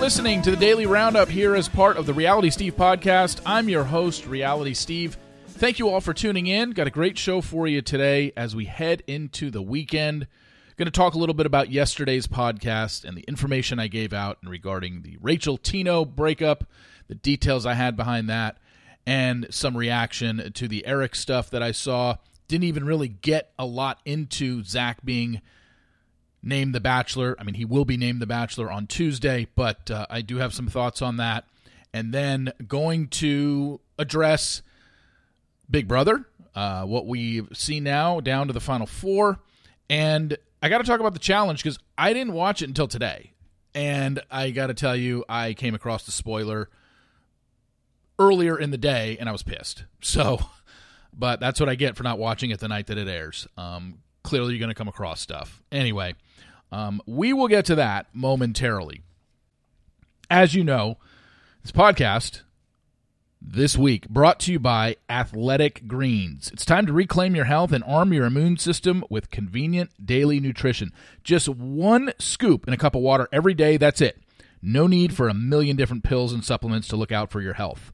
Listening to the Daily Roundup here as part of the Reality Steve podcast. I'm your host, Reality Steve. Thank you all for tuning in. Got a great show for you today as we head into the weekend. Going to talk a little bit about yesterday's podcast and the information I gave out regarding the Rachel Tino breakup, the details I had behind that, and some reaction to the Eric stuff that I saw. Didn't even really get a lot into Zach being named the Bachelor. I mean, he will be named the Bachelor on Tuesday, but uh, I do have some thoughts on that. And then going to address Big Brother, uh, what we see now down to the final four. And I got to talk about the challenge because I didn't watch it until today. And I got to tell you, I came across the spoiler earlier in the day and I was pissed. So, but that's what I get for not watching it the night that it airs. Um, clearly, you're going to come across stuff. Anyway, um, we will get to that momentarily. As you know, this podcast this week brought to you by Athletic Greens. It's time to reclaim your health and arm your immune system with convenient daily nutrition. Just one scoop in a cup of water every day, that's it. No need for a million different pills and supplements to look out for your health.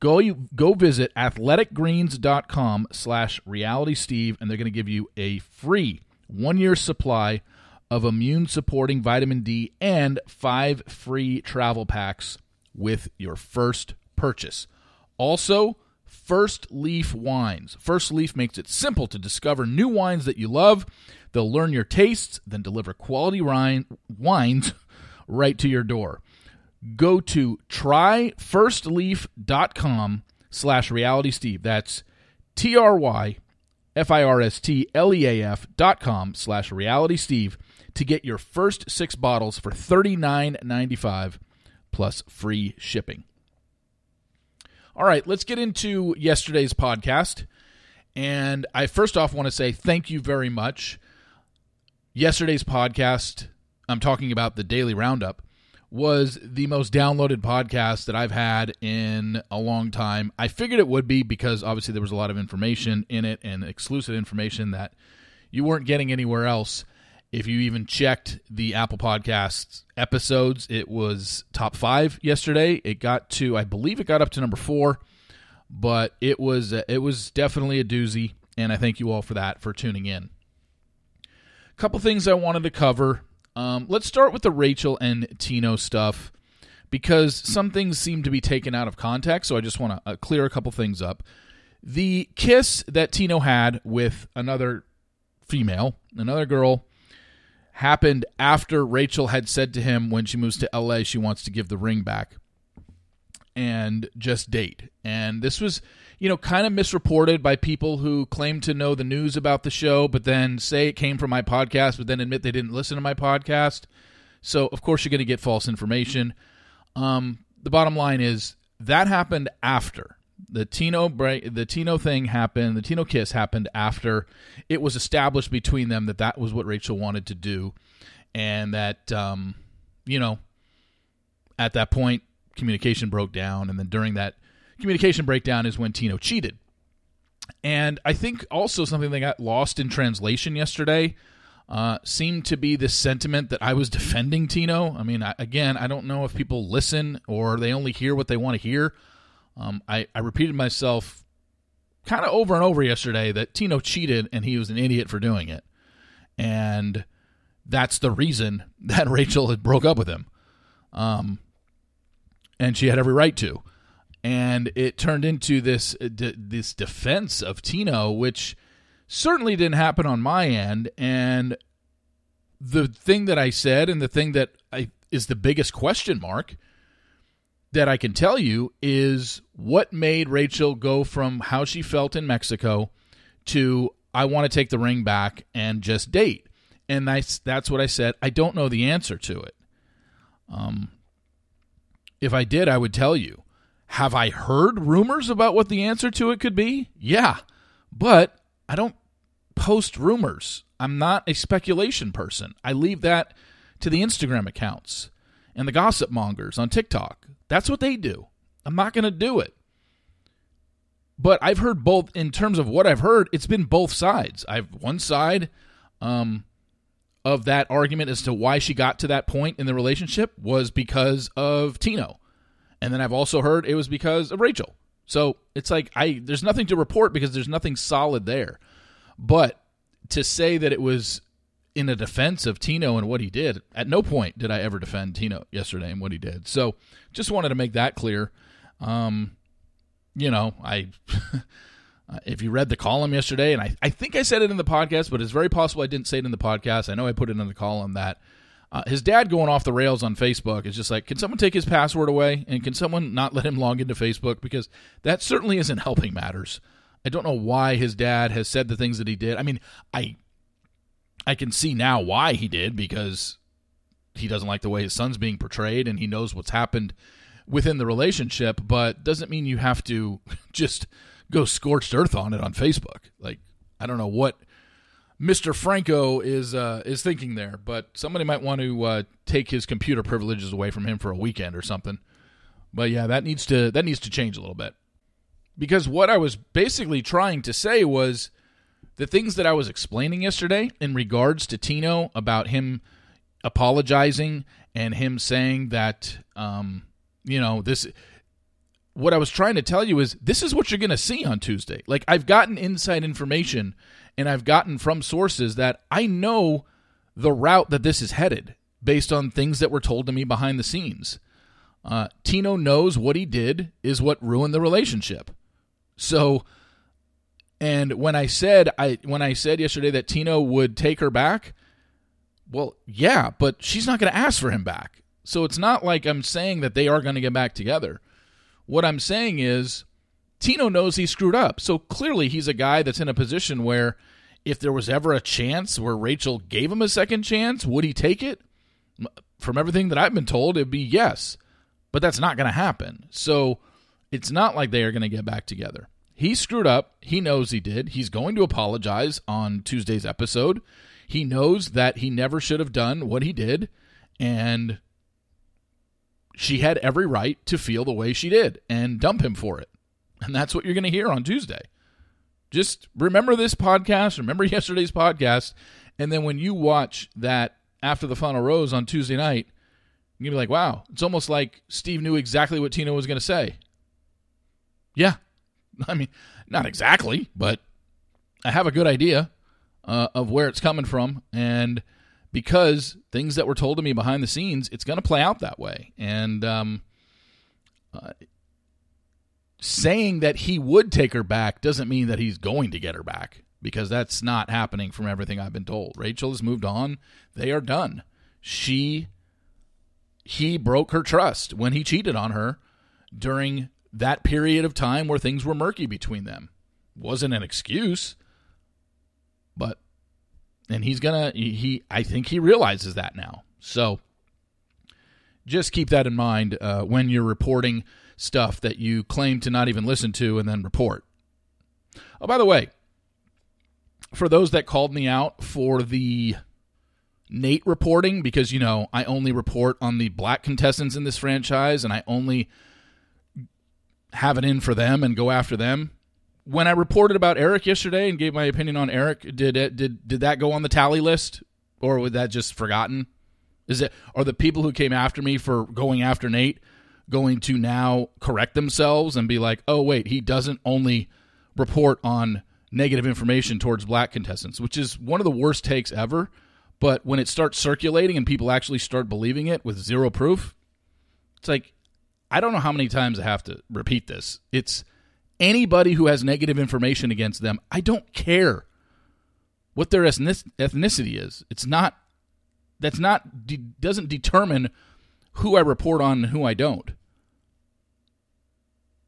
Go you go visit athleticgreens.com slash realitysteve and they're going to give you a free one year supply of immune supporting vitamin D and five free travel packs with your first purchase. Also, First Leaf Wines. First Leaf makes it simple to discover new wines that you love. They'll learn your tastes, then deliver quality wine, wines right to your door. Go to tryfirstleaf.com slash realitysteve. That's T-R-Y F-I-R-S-T-L-E-A-F dot com slash realitysteve to get your first six bottles for $39.95 plus free shipping. All right, let's get into yesterday's podcast. And I first off want to say thank you very much. Yesterday's podcast, I'm talking about the Daily Roundup, was the most downloaded podcast that I've had in a long time. I figured it would be because obviously there was a lot of information in it and exclusive information that you weren't getting anywhere else. If you even checked the Apple Podcasts episodes, it was top five yesterday. It got to, I believe, it got up to number four, but it was it was definitely a doozy, and I thank you all for that for tuning in. A couple things I wanted to cover. Um, let's start with the Rachel and Tino stuff because some things seem to be taken out of context. So I just want to uh, clear a couple things up. The kiss that Tino had with another female, another girl, happened after Rachel had said to him when she moves to LA she wants to give the ring back and just date. And this was, you know, kind of misreported by people who claim to know the news about the show, but then say it came from my podcast, but then admit they didn't listen to my podcast. So, of course, you're going to get false information. Um, the bottom line is that happened after the Tino break, the Tino thing happened. The Tino kiss happened after it was established between them that that was what Rachel wanted to do, and that um, you know, at that point, communication broke down, and then during that communication breakdown is when Tino cheated. And I think also something that got lost in translation yesterday uh, seemed to be this sentiment that I was defending Tino. I mean, I, again, I don't know if people listen or they only hear what they want to hear. Um, I, I repeated myself kind of over and over yesterday that Tino cheated and he was an idiot for doing it. And that's the reason that Rachel had broke up with him. Um, and she had every right to. And it turned into this uh, this defense of Tino, which certainly didn't happen on my end. And the thing that I said, and the thing that I is the biggest question mark, that I can tell you is what made Rachel go from how she felt in Mexico to I want to take the ring back and just date. And that's that's what I said. I don't know the answer to it. Um, if I did, I would tell you. Have I heard rumors about what the answer to it could be? Yeah, but I don't post rumors. I'm not a speculation person. I leave that to the Instagram accounts and the gossip mongers on TikTok. That's what they do. I'm not going to do it. But I've heard both in terms of what I've heard, it's been both sides. I've one side um of that argument as to why she got to that point in the relationship was because of Tino. And then I've also heard it was because of Rachel. So it's like I there's nothing to report because there's nothing solid there. But to say that it was in a defense of Tino and what he did, at no point did I ever defend Tino yesterday and what he did. So just wanted to make that clear. Um, you know, I if you read the column yesterday, and I, I think I said it in the podcast, but it's very possible I didn't say it in the podcast. I know I put it in the column that uh, his dad going off the rails on Facebook is just like, can someone take his password away? And can someone not let him log into Facebook? Because that certainly isn't helping matters. I don't know why his dad has said the things that he did. I mean, I I can see now why he did because he doesn't like the way his son's being portrayed and he knows what's happened within the relationship, but doesn't mean you have to just go scorched earth on it on Facebook. Like I don't know what Mr. Franco is uh, is thinking there, but somebody might want to uh, take his computer privileges away from him for a weekend or something. But yeah, that needs to that needs to change a little bit. Because what I was basically trying to say was the things that I was explaining yesterday in regards to Tino about him apologizing and him saying that um, you know this what I was trying to tell you is this is what you're going to see on Tuesday. Like I've gotten inside information and I've gotten from sources that I know the route that this is headed based on things that were told to me behind the scenes. Uh, Tino knows what he did is what ruined the relationship. So, and when I said I when I said yesterday that Tino would take her back, well, yeah, but she's not going to ask for him back. So it's not like I'm saying that they are going to get back together. What I'm saying is Tino knows he screwed up. So clearly he's a guy that's in a position where if there was ever a chance where Rachel gave him a second chance, would he take it? From everything that I've been told, it'd be yes. But that's not going to happen. So it's not like they are going to get back together. He screwed up. He knows he did. He's going to apologize on Tuesday's episode. He knows that he never should have done what he did. And she had every right to feel the way she did and dump him for it. And that's what you're going to hear on Tuesday. Just remember this podcast, remember yesterday's podcast, and then when you watch that after the final rose on Tuesday night, you're going to be like, wow, it's almost like Steve knew exactly what Tino was going to say. Yeah. I mean, not exactly, but I have a good idea uh, of where it's coming from. And because things that were told to me behind the scenes, it's going to play out that way. And um, uh, saying that he would take her back doesn't mean that he's going to get her back because that's not happening from everything I've been told. Rachel has moved on. They are done. She he broke her trust when he cheated on her during that period of time where things were murky between them. Wasn't an excuse, but and he's gonna he I think he realizes that now. So just keep that in mind uh, when you're reporting stuff that you claim to not even listen to and then report. Oh, by the way, for those that called me out for the Nate reporting, because you know I only report on the black contestants in this franchise, and I only have it in for them and go after them when I reported about Eric yesterday and gave my opinion on Eric, did it did did that go on the tally list, or was that just forgotten? Is it are the people who came after me for going after Nate going to now correct themselves and be like, oh wait, he doesn't only report on negative information towards black contestants, which is one of the worst takes ever. But when it starts circulating and people actually start believing it with zero proof, it's like I don't know how many times I have to repeat this. It's anybody who has negative information against them, I don't care what their ethnicity is. It's not that's not doesn't determine who I report on and who I don't.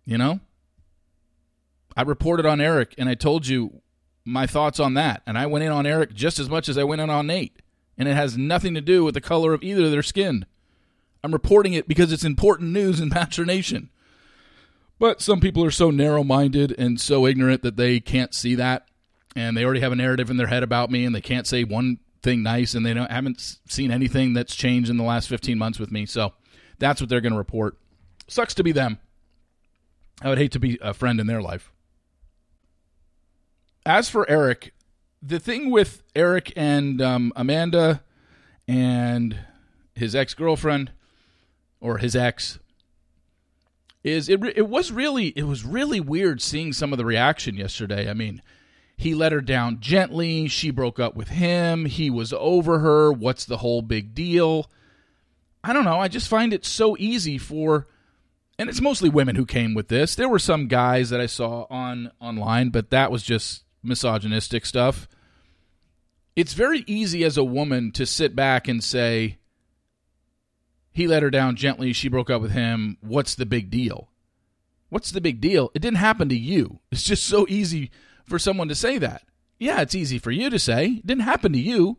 You know? I reported on Eric and I told you my thoughts on that. And I went in on Eric just as much as I went in on Nate. And it has nothing to do with the color of either of their skin. I'm reporting it because it's important news in Bachelor Nation. But some people are so narrow minded and so ignorant that they can't see that. And they already have a narrative in their head about me and they can't say one thing nice and they don't, haven't seen anything that's changed in the last 15 months with me. So that's what they're going to report. Sucks to be them. I would hate to be a friend in their life. As for Eric, the thing with Eric and um, Amanda, and his ex girlfriend or his ex is it it was really it was really weird seeing some of the reaction yesterday. I mean, he let her down gently, she broke up with him, he was over her, what's the whole big deal? I don't know, I just find it so easy for and it's mostly women who came with this. There were some guys that I saw on online, but that was just misogynistic stuff. It's very easy as a woman to sit back and say, he let her down gently. She broke up with him. What's the big deal? What's the big deal? It didn't happen to you. It's just so easy for someone to say that. Yeah, it's easy for you to say. It didn't happen to you.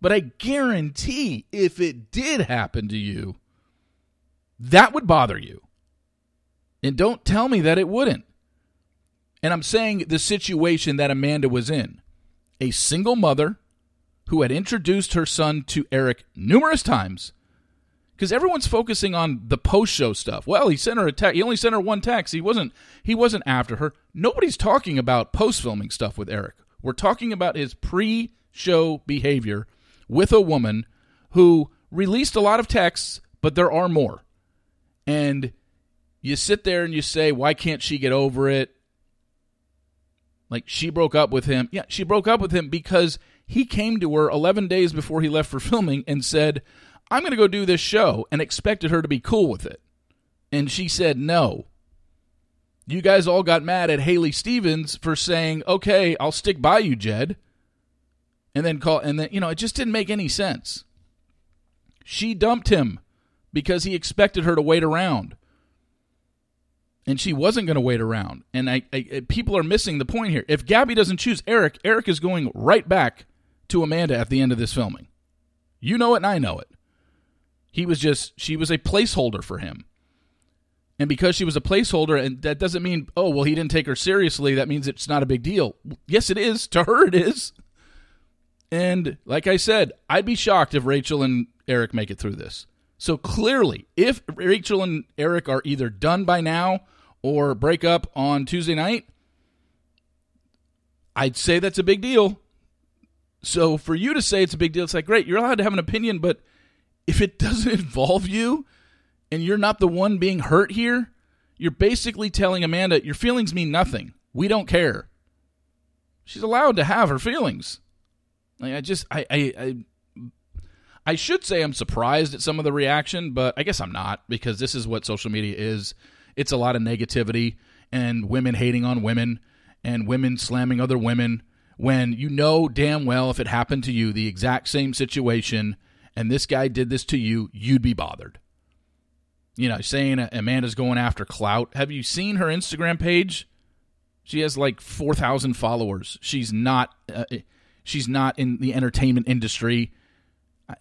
But I guarantee if it did happen to you, that would bother you. And don't tell me that it wouldn't. And I'm saying the situation that Amanda was in a single mother who had introduced her son to Eric numerous times because everyone's focusing on the post show stuff. Well, he sent her a text. He only sent her one text. He wasn't he wasn't after her. Nobody's talking about post filming stuff with Eric. We're talking about his pre show behavior with a woman who released a lot of texts, but there are more. And you sit there and you say, why can't she get over it? Like she broke up with him. Yeah, she broke up with him because he came to her 11 days before he left for filming and said, I'm going to go do this show and expected her to be cool with it. And she said no. You guys all got mad at Haley Stevens for saying, "Okay, I'll stick by you, Jed." And then call and then you know, it just didn't make any sense. She dumped him because he expected her to wait around. And she wasn't going to wait around. And I, I, people are missing the point here. If Gabby doesn't choose Eric, Eric is going right back to Amanda at the end of this filming. You know it and I know it. He was just, she was a placeholder for him. And because she was a placeholder, and that doesn't mean, oh, well, he didn't take her seriously. That means it's not a big deal. Yes, it is. To her, it is. And like I said, I'd be shocked if Rachel and Eric make it through this. So clearly, if Rachel and Eric are either done by now or break up on Tuesday night, I'd say that's a big deal. So for you to say it's a big deal, it's like, great, you're allowed to have an opinion, but if it doesn't involve you and you're not the one being hurt here, you're basically telling Amanda, your feelings mean nothing. We don't care. She's allowed to have her feelings. Like I just I I I, I should say I'm surprised at some of the reaction, but I guess I'm not because this is what social media is. It's a lot of negativity and women hating on women and women slamming other women when you know damn well if it happened to you the exact same situation and this guy did this to you, you'd be bothered. You know, saying Amanda's going after clout. Have you seen her Instagram page? She has like 4,000 followers. She's not uh, she's not in the entertainment industry. I,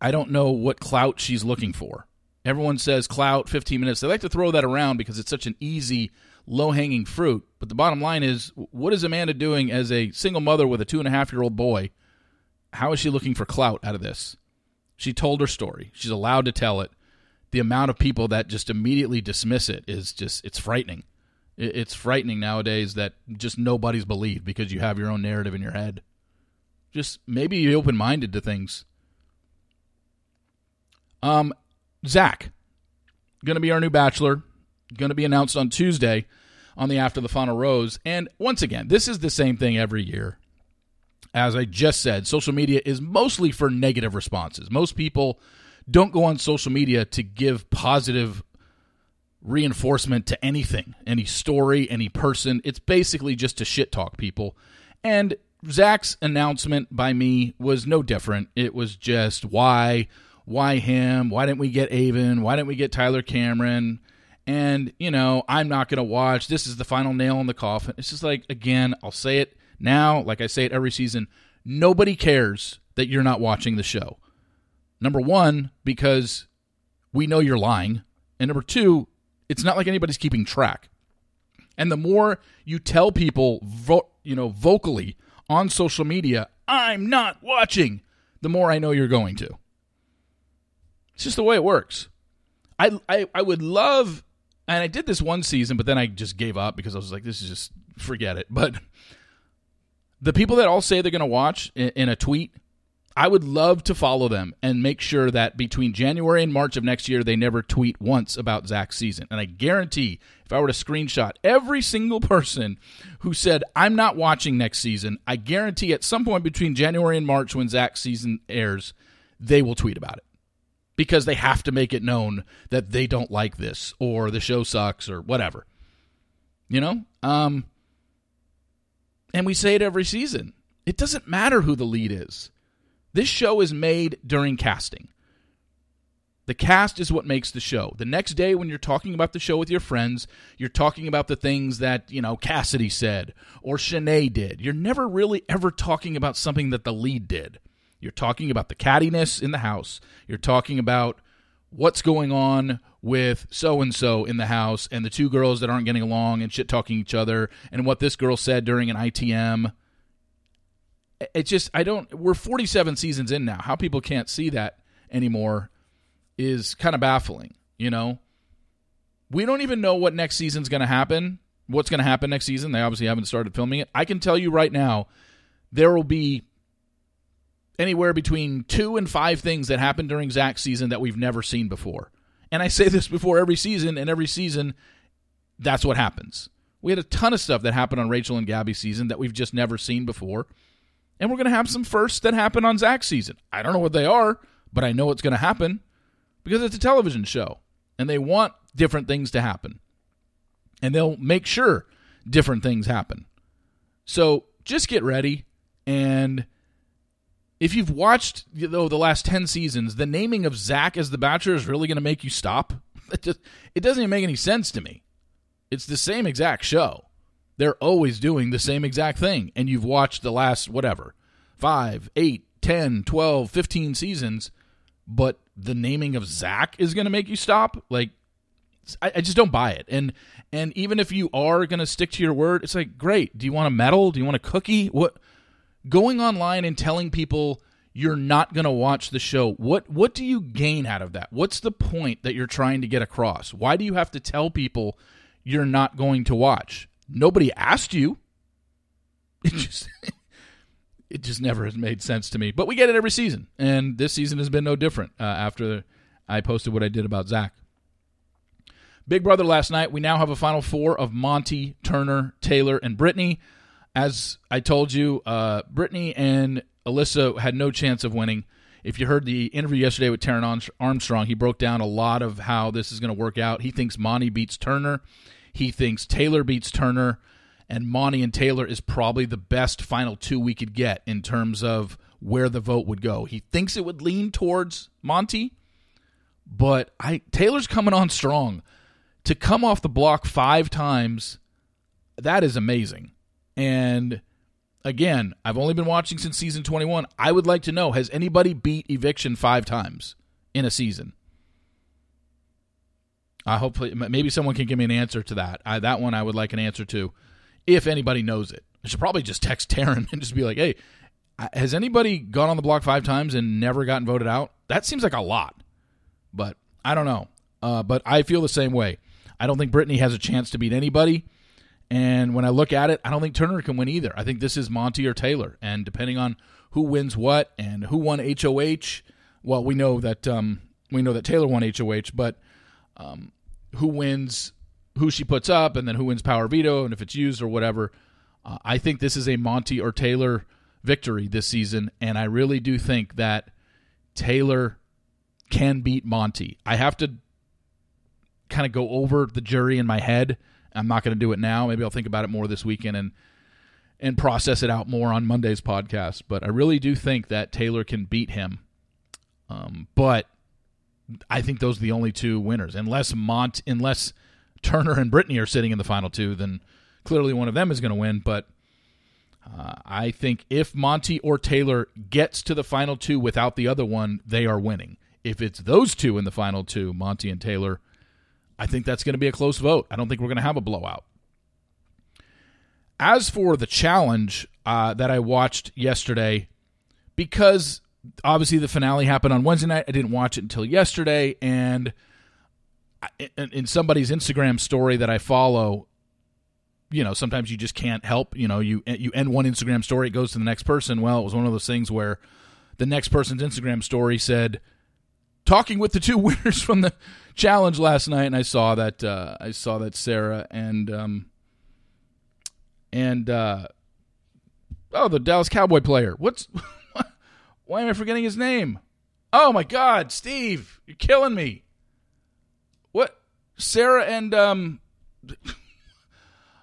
I don't know what clout she's looking for. Everyone says clout 15 minutes. They like to throw that around because it's such an easy, low hanging fruit. But the bottom line is what is Amanda doing as a single mother with a two and a half year old boy? How is she looking for clout out of this? She told her story. She's allowed to tell it. The amount of people that just immediately dismiss it is just it's frightening. It's frightening nowadays that just nobody's believed because you have your own narrative in your head. Just maybe be open minded to things. Um, Zach, going to be our new bachelor. Going to be announced on Tuesday on the After the Final Rose. And once again, this is the same thing every year as I just said, social media is mostly for negative responses. Most people don't go on social media to give positive reinforcement to anything, any story, any person. It's basically just to shit talk people. And Zach's announcement by me was no different. It was just why, why him? Why didn't we get Aven? Why didn't we get Tyler Cameron? And, you know, I'm not going to watch. This is the final nail in the coffin. It's just like, again, I'll say it now, like I say it every season, nobody cares that you're not watching the show. Number one, because we know you're lying. And number two, it's not like anybody's keeping track. And the more you tell people, vo- you know, vocally on social media, I'm not watching, the more I know you're going to. It's just the way it works. I, I, I would love, and I did this one season, but then I just gave up because I was like, this is just, forget it. But the people that all say they're going to watch in, a tweet, I would love to follow them and make sure that between January and March of next year, they never tweet once about Zach's season. And I guarantee if I were to screenshot every single person who said, I'm not watching next season, I guarantee at some point between January and March when Zach's season airs, they will tweet about it because they have to make it known that they don't like this or the show sucks or whatever. You know? Um, and we say it every season. It doesn't matter who the lead is. This show is made during casting. The cast is what makes the show. The next day, when you're talking about the show with your friends, you're talking about the things that, you know, Cassidy said or Shanae did. You're never really ever talking about something that the lead did. You're talking about the cattiness in the house. You're talking about what's going on with so and so in the house and the two girls that aren't getting along and shit talking each other and what this girl said during an ITM it just I don't we're 47 seasons in now. How people can't see that anymore is kind of baffling, you know. We don't even know what next season's going to happen. What's going to happen next season? They obviously haven't started filming it. I can tell you right now there will be anywhere between 2 and 5 things that happen during Zach's season that we've never seen before. And I say this before every season and every season that's what happens. We had a ton of stuff that happened on Rachel and Gabby's season that we've just never seen before. And we're going to have some firsts that happen on Zach's season. I don't know what they are, but I know it's going to happen because it's a television show and they want different things to happen. And they'll make sure different things happen. So just get ready. And if you've watched you know, the last 10 seasons, the naming of Zach as the Bachelor is really going to make you stop. It, just, it doesn't even make any sense to me. It's the same exact show they're always doing the same exact thing. And you've watched the last, whatever, five, eight, 10, 12, 15 seasons, but the naming of Zach is going to make you stop? Like, I, I, just don't buy it. And and even if you are going to stick to your word, it's like, great. Do you want a medal? Do you want a cookie? What? Going online and telling people you're not going to watch the show. What what do you gain out of that? What's the point that you're trying to get across? Why do you have to tell people you're not going to watch? Nobody asked you. It just it just never has made sense to me. But we get it every season, and this season has been no different. Uh, after I posted what I did about Zach. Big Brother last night. We now have a final four of Monty, Turner, Taylor, and Brittany. As I told you, uh, Brittany and Alyssa had no chance of winning. If you heard the interview yesterday with Taran Armstrong, he broke down a lot of how this is going to work out. He thinks Monty beats Turner. He thinks Taylor beats Turner, and Monty and Taylor is probably the best final two we could get in terms of where the vote would go. He thinks it would lean towards Monty, but I Taylor's coming on strong. To come off the block five times, that is amazing. And again, I've only been watching since season 21. I would like to know has anybody beat eviction five times in a season? I hopefully maybe someone can give me an answer to that. I, that one I would like an answer to, if anybody knows it. I should probably just text Taran and just be like, "Hey, has anybody gone on the block five times and never gotten voted out?" That seems like a lot, but I don't know. Uh, but I feel the same way. I don't think Brittany has a chance to beat anybody. And when I look at it, I don't think Turner can win either. I think this is Monty or Taylor. And depending on who wins what and who won HOH, well, we know that um, we know that Taylor won HOH, but um, who wins, who she puts up, and then who wins power veto, and if it's used or whatever. Uh, I think this is a Monty or Taylor victory this season, and I really do think that Taylor can beat Monty. I have to kind of go over the jury in my head. I'm not going to do it now. Maybe I'll think about it more this weekend and and process it out more on Monday's podcast. But I really do think that Taylor can beat him. Um, but I think those are the only two winners. Unless Mont, unless Turner and Brittany are sitting in the final two, then clearly one of them is going to win. But uh, I think if Monty or Taylor gets to the final two without the other one, they are winning. If it's those two in the final two, Monty and Taylor, I think that's going to be a close vote. I don't think we're going to have a blowout. As for the challenge uh, that I watched yesterday, because obviously the finale happened on Wednesday night. I didn't watch it until yesterday, and in somebody's Instagram story that I follow, you know, sometimes you just can't help. You know, you you end one Instagram story, it goes to the next person. Well, it was one of those things where the next person's Instagram story said, "Talking with the two winners from the challenge last night," and I saw that uh, I saw that Sarah and um, and uh, oh, the Dallas Cowboy player. What's why am I forgetting his name? Oh my God, Steve, you're killing me. What Sarah and um.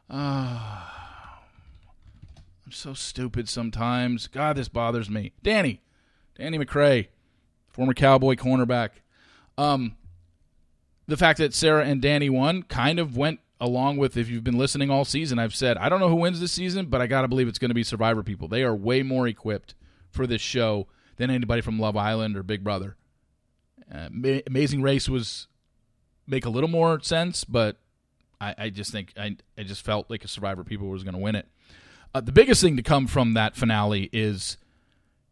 Uh, I'm so stupid sometimes. God, this bothers me. Danny, Danny McCray, former Cowboy cornerback. Um, the fact that Sarah and Danny won kind of went along with if you've been listening all season. I've said I don't know who wins this season, but I got to believe it's going to be Survivor people. They are way more equipped for this show than anybody from Love Island or Big Brother. Uh, Amazing Race was make a little more sense, but I, I just think I, I just felt like a Survivor people was going to win it. Uh, the biggest thing to come from that finale is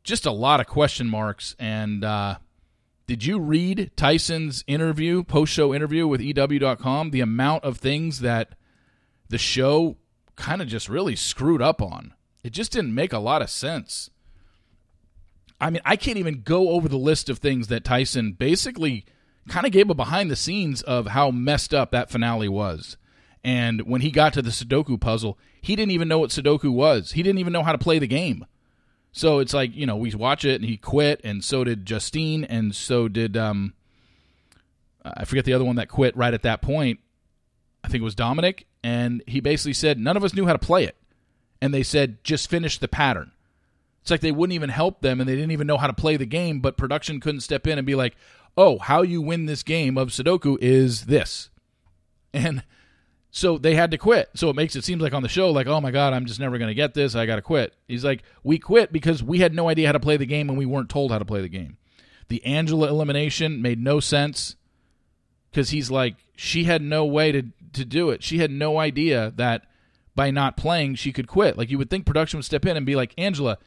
just a lot of question marks. And uh, did you read Tyson's interview, post show interview with EW.com? The amount of things that the show kind of just really screwed up on. It just didn't make a lot of sense. I mean, I can't even go over the list of things that Tyson basically kind of gave a behind the scenes of how messed up that finale was. And when he got to the Sudoku puzzle, he didn't even know what Sudoku was. He didn't even know how to play the game. So it's like, you know, we watch it and he quit, and so did Justine, and so did, um, I forget the other one that quit right at that point. I think it was Dominic. And he basically said, none of us knew how to play it. And they said, just finish the pattern. It's like they wouldn't even help them and they didn't even know how to play the game, but production couldn't step in and be like, oh, how you win this game of Sudoku is this. And so they had to quit. So it makes it seems like on the show, like, oh my God, I'm just never going to get this. I got to quit. He's like, we quit because we had no idea how to play the game and we weren't told how to play the game. The Angela elimination made no sense because he's like, she had no way to, to do it. She had no idea that by not playing, she could quit. Like, you would think production would step in and be like, Angela,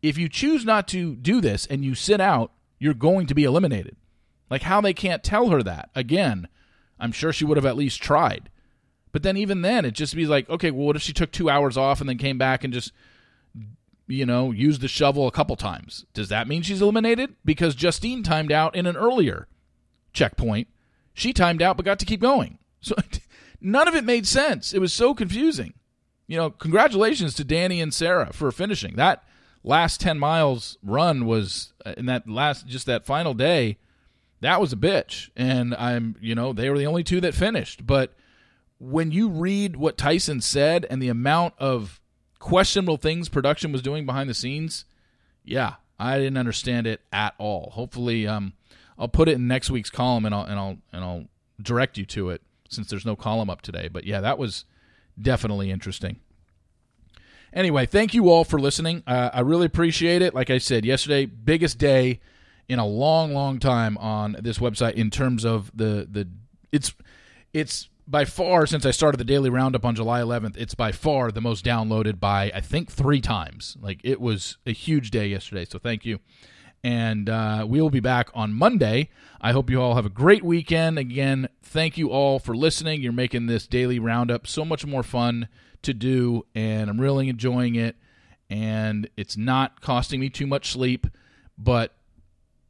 if you choose not to do this and you sit out, you're going to be eliminated. Like, how they can't tell her that. Again, I'm sure she would have at least tried but then even then, it just be like, okay, well, what if she took two hours off and then came back and just, you know, used the shovel a couple times? Does that mean she's eliminated? Because Justine timed out in an earlier checkpoint. She timed out but got to keep going. So none of it made sense. It was so confusing. You know, congratulations to Danny and Sarah for finishing. That last 10 miles run was, uh, in that last, just that final day, that was a bitch. And I'm, you know, they were the only two that finished. But when you read what Tyson said and the amount of questionable things production was doing behind the scenes, yeah, I didn't understand it at all. Hopefully, um, I'll put it in next week's column and I'll and I'll and I'll direct you to it since there's no column up today. But yeah, that was definitely interesting. Anyway, thank you all for listening. Uh, I really appreciate it. Like I said yesterday, biggest day in a long, long time on this website in terms of the the it's it's by far since I started the daily roundup on July 11th, it's by far the most downloaded by I think three times. Like it was a huge day yesterday, so thank you. And uh, we will be back on Monday. I hope you all have a great weekend. Again, thank you all for listening. You're making this daily roundup so much more fun to do, and I'm really enjoying it. And it's not costing me too much sleep, but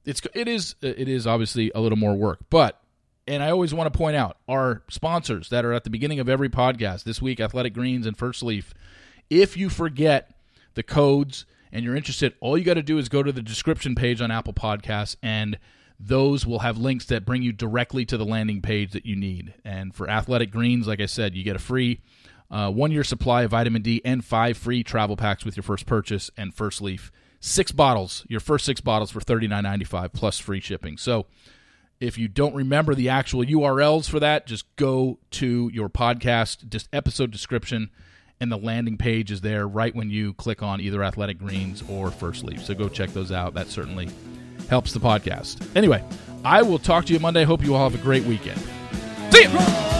it's it is it is obviously a little more work, but and I always want to point out our sponsors that are at the beginning of every podcast this week Athletic Greens and First Leaf. If you forget the codes and you're interested, all you got to do is go to the description page on Apple Podcasts and those will have links that bring you directly to the landing page that you need. And for Athletic Greens, like I said, you get a free uh, one year supply of vitamin D and five free travel packs with your first purchase. And First Leaf, six bottles, your first six bottles for thirty nine ninety five plus free shipping. So if you don't remember the actual URLs for that, just go to your podcast, just episode description, and the landing page is there right when you click on either Athletic Greens or First Leaf. So go check those out. That certainly helps the podcast. Anyway, I will talk to you Monday. Hope you all have a great weekend. See you.